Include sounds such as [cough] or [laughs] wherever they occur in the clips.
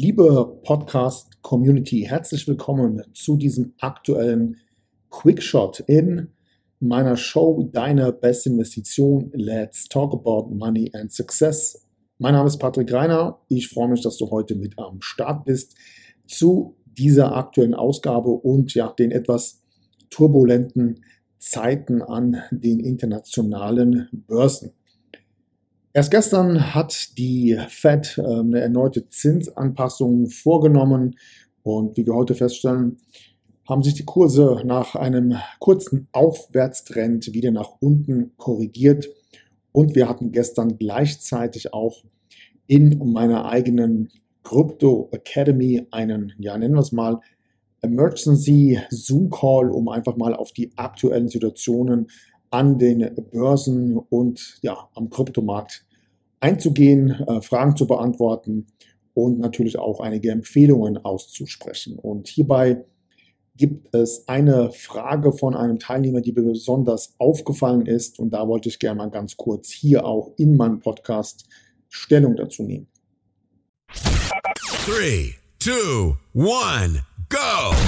Liebe Podcast-Community, herzlich willkommen zu diesem aktuellen Quickshot in meiner Show Deine beste Investition. Let's talk about money and success. Mein Name ist Patrick Reiner. Ich freue mich, dass du heute mit am Start bist zu dieser aktuellen Ausgabe und ja, den etwas turbulenten Zeiten an den internationalen Börsen. Erst gestern hat die Fed ähm, eine erneute Zinsanpassung vorgenommen. Und wie wir heute feststellen, haben sich die Kurse nach einem kurzen Aufwärtstrend wieder nach unten korrigiert. Und wir hatten gestern gleichzeitig auch in meiner eigenen Crypto Academy einen, ja nennen wir es mal, Emergency Zoom Call, um einfach mal auf die aktuellen Situationen an den Börsen und ja, am Kryptomarkt einzugehen, äh, Fragen zu beantworten und natürlich auch einige Empfehlungen auszusprechen. Und hierbei gibt es eine Frage von einem Teilnehmer, die besonders aufgefallen ist. Und da wollte ich gerne mal ganz kurz hier auch in meinem Podcast Stellung dazu nehmen. 3, 2, 1. go.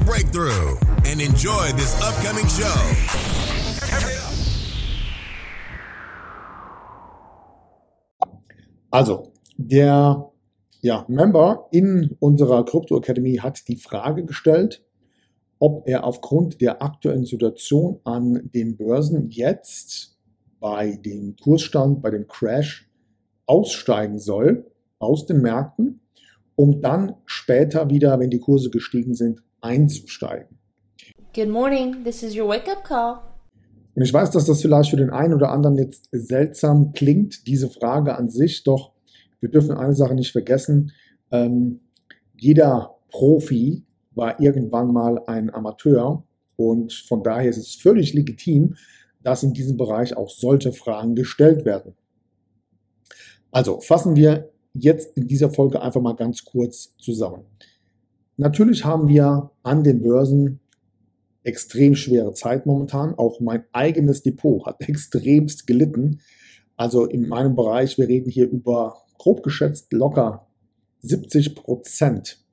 breakthrough and enjoy this upcoming show. Also, der ja, Member in unserer Crypto Academy hat die Frage gestellt, ob er aufgrund der aktuellen Situation an den Börsen jetzt bei dem Kursstand, bei dem Crash aussteigen soll aus den Märkten um dann später wieder, wenn die Kurse gestiegen sind, einzusteigen. Good morning, this is your wake-up call. Und ich weiß, dass das vielleicht für den einen oder anderen jetzt seltsam klingt, diese Frage an sich, doch wir dürfen eine Sache nicht vergessen. Ähm, jeder Profi war irgendwann mal ein Amateur und von daher ist es völlig legitim, dass in diesem Bereich auch solche Fragen gestellt werden. Also fassen wir jetzt in dieser Folge einfach mal ganz kurz zusammen. Natürlich haben wir an den Börsen extrem schwere Zeit momentan. Auch mein eigenes Depot hat [laughs] extremst gelitten. Also in meinem Bereich, wir reden hier über grob geschätzt locker 70 Prozent.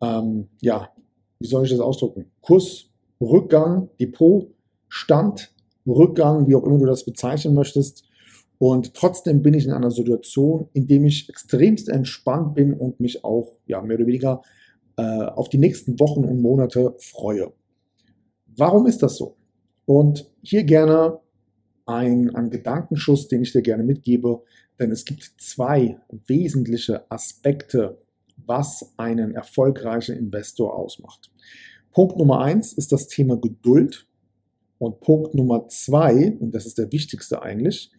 Ähm, ja, wie soll ich das ausdrücken? Kurs, Rückgang, Depot, Stand, Rückgang, wie auch immer du das bezeichnen möchtest. Und trotzdem bin ich in einer Situation, in dem ich extremst entspannt bin und mich auch ja, mehr oder weniger äh, auf die nächsten Wochen und Monate freue. Warum ist das so? Und hier gerne ein, ein Gedankenschuss, den ich dir gerne mitgebe, denn es gibt zwei wesentliche Aspekte, was einen erfolgreichen Investor ausmacht. Punkt Nummer eins ist das Thema Geduld. Und Punkt Nummer zwei, und das ist der wichtigste eigentlich,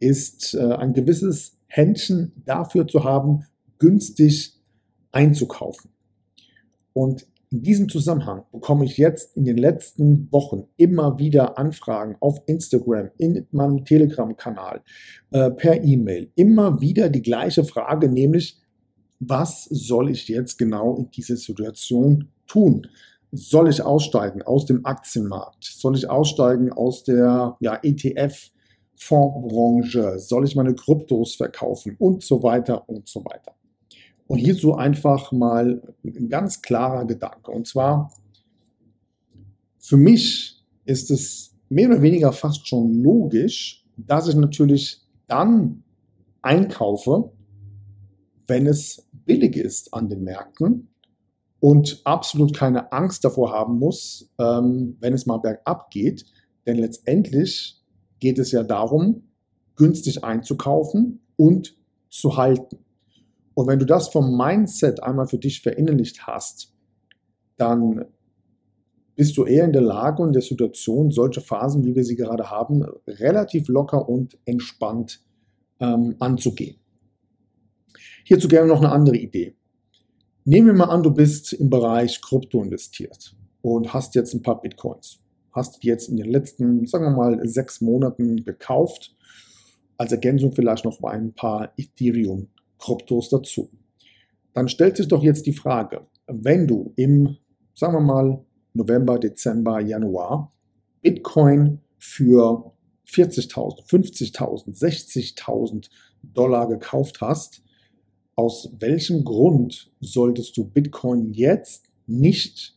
ist äh, ein gewisses Händchen dafür zu haben, günstig einzukaufen. Und in diesem Zusammenhang bekomme ich jetzt in den letzten Wochen immer wieder Anfragen auf Instagram, in meinem Telegram-Kanal, äh, per E-Mail. Immer wieder die gleiche Frage, nämlich, was soll ich jetzt genau in dieser Situation tun? Soll ich aussteigen aus dem Aktienmarkt? Soll ich aussteigen aus der ja, ETF? Fondsbranche, soll ich meine Kryptos verkaufen und so weiter und so weiter. Und hierzu einfach mal ein ganz klarer Gedanke. Und zwar, für mich ist es mehr oder weniger fast schon logisch, dass ich natürlich dann einkaufe, wenn es billig ist an den Märkten und absolut keine Angst davor haben muss, ähm, wenn es mal bergab geht. Denn letztendlich geht es ja darum, günstig einzukaufen und zu halten. Und wenn du das vom Mindset einmal für dich verinnerlicht hast, dann bist du eher in der Lage und der Situation, solche Phasen, wie wir sie gerade haben, relativ locker und entspannt ähm, anzugehen. Hierzu gerne noch eine andere Idee. Nehmen wir mal an, du bist im Bereich Krypto investiert und hast jetzt ein paar Bitcoins. Hast jetzt in den letzten, sagen wir mal, sechs Monaten gekauft. Als Ergänzung vielleicht noch ein paar Ethereum-Kryptos dazu. Dann stellt sich doch jetzt die Frage, wenn du im, sagen wir mal, November, Dezember, Januar Bitcoin für 40.000, 50.000, 60.000 Dollar gekauft hast, aus welchem Grund solltest du Bitcoin jetzt nicht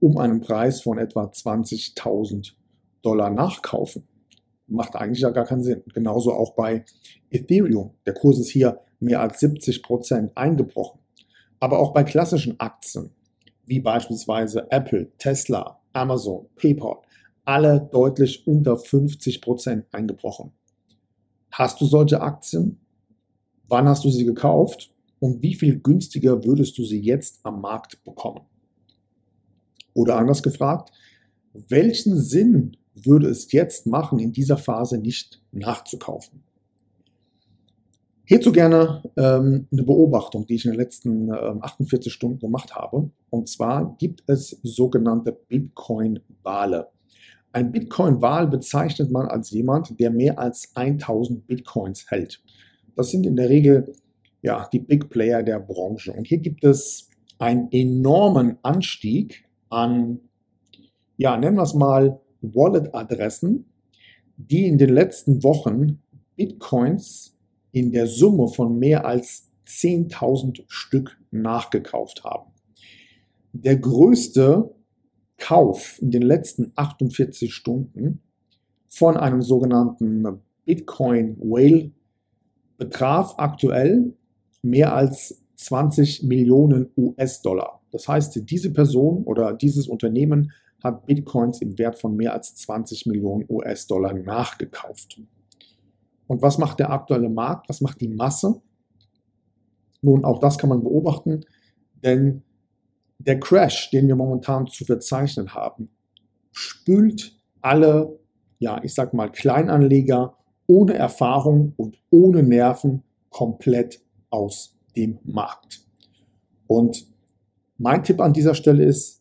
um einen Preis von etwa 20.000 Dollar nachkaufen? Macht eigentlich ja gar keinen Sinn. Genauso auch bei Ethereum. Der Kurs ist hier mehr als 70 Prozent eingebrochen. Aber auch bei klassischen Aktien, wie beispielsweise Apple, Tesla, Amazon, PayPal, alle deutlich unter 50 Prozent eingebrochen. Hast du solche Aktien? Wann hast du sie gekauft? Und wie viel günstiger würdest du sie jetzt am Markt bekommen? Oder anders gefragt, welchen Sinn würde es jetzt machen, in dieser Phase nicht nachzukaufen? Hierzu gerne ähm, eine Beobachtung, die ich in den letzten ähm, 48 Stunden gemacht habe. Und zwar gibt es sogenannte Bitcoin-Wale. Ein Bitcoin-Wal bezeichnet man als jemand, der mehr als 1000 Bitcoins hält. Das sind in der Regel ja, die Big Player der Branche. Und hier gibt es einen enormen Anstieg an, ja, nennen wir es mal Wallet-Adressen, die in den letzten Wochen Bitcoins in der Summe von mehr als 10.000 Stück nachgekauft haben. Der größte Kauf in den letzten 48 Stunden von einem sogenannten Bitcoin Whale betraf aktuell mehr als 20 Millionen US-Dollar. Das heißt, diese Person oder dieses Unternehmen hat Bitcoins im Wert von mehr als 20 Millionen US-Dollar nachgekauft. Und was macht der aktuelle Markt? Was macht die Masse? Nun, auch das kann man beobachten, denn der Crash, den wir momentan zu verzeichnen haben, spült alle, ja, ich sag mal, Kleinanleger ohne Erfahrung und ohne Nerven komplett aus dem Markt. Und mein Tipp an dieser Stelle ist,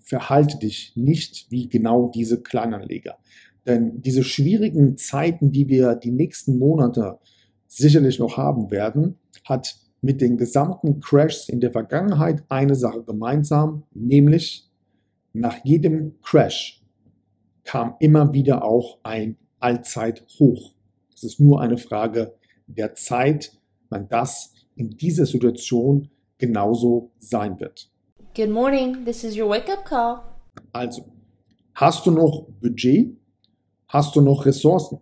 verhalte dich nicht wie genau diese Kleinanleger. Denn diese schwierigen Zeiten, die wir die nächsten Monate sicherlich noch haben werden, hat mit den gesamten Crashs in der Vergangenheit eine Sache gemeinsam, nämlich nach jedem Crash kam immer wieder auch ein Allzeithoch. Es ist nur eine Frage der Zeit, wann das in dieser Situation genauso sein wird. Good morning, this is your wake-up call. Also, hast du noch Budget? Hast du noch Ressourcen?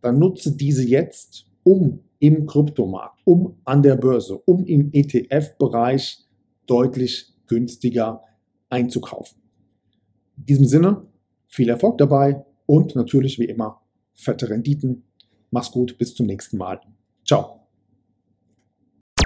Dann nutze diese jetzt, um im Kryptomarkt, um an der Börse, um im ETF-Bereich deutlich günstiger einzukaufen. In diesem Sinne, viel Erfolg dabei und natürlich wie immer fette Renditen. Mach's gut, bis zum nächsten Mal. Ciao.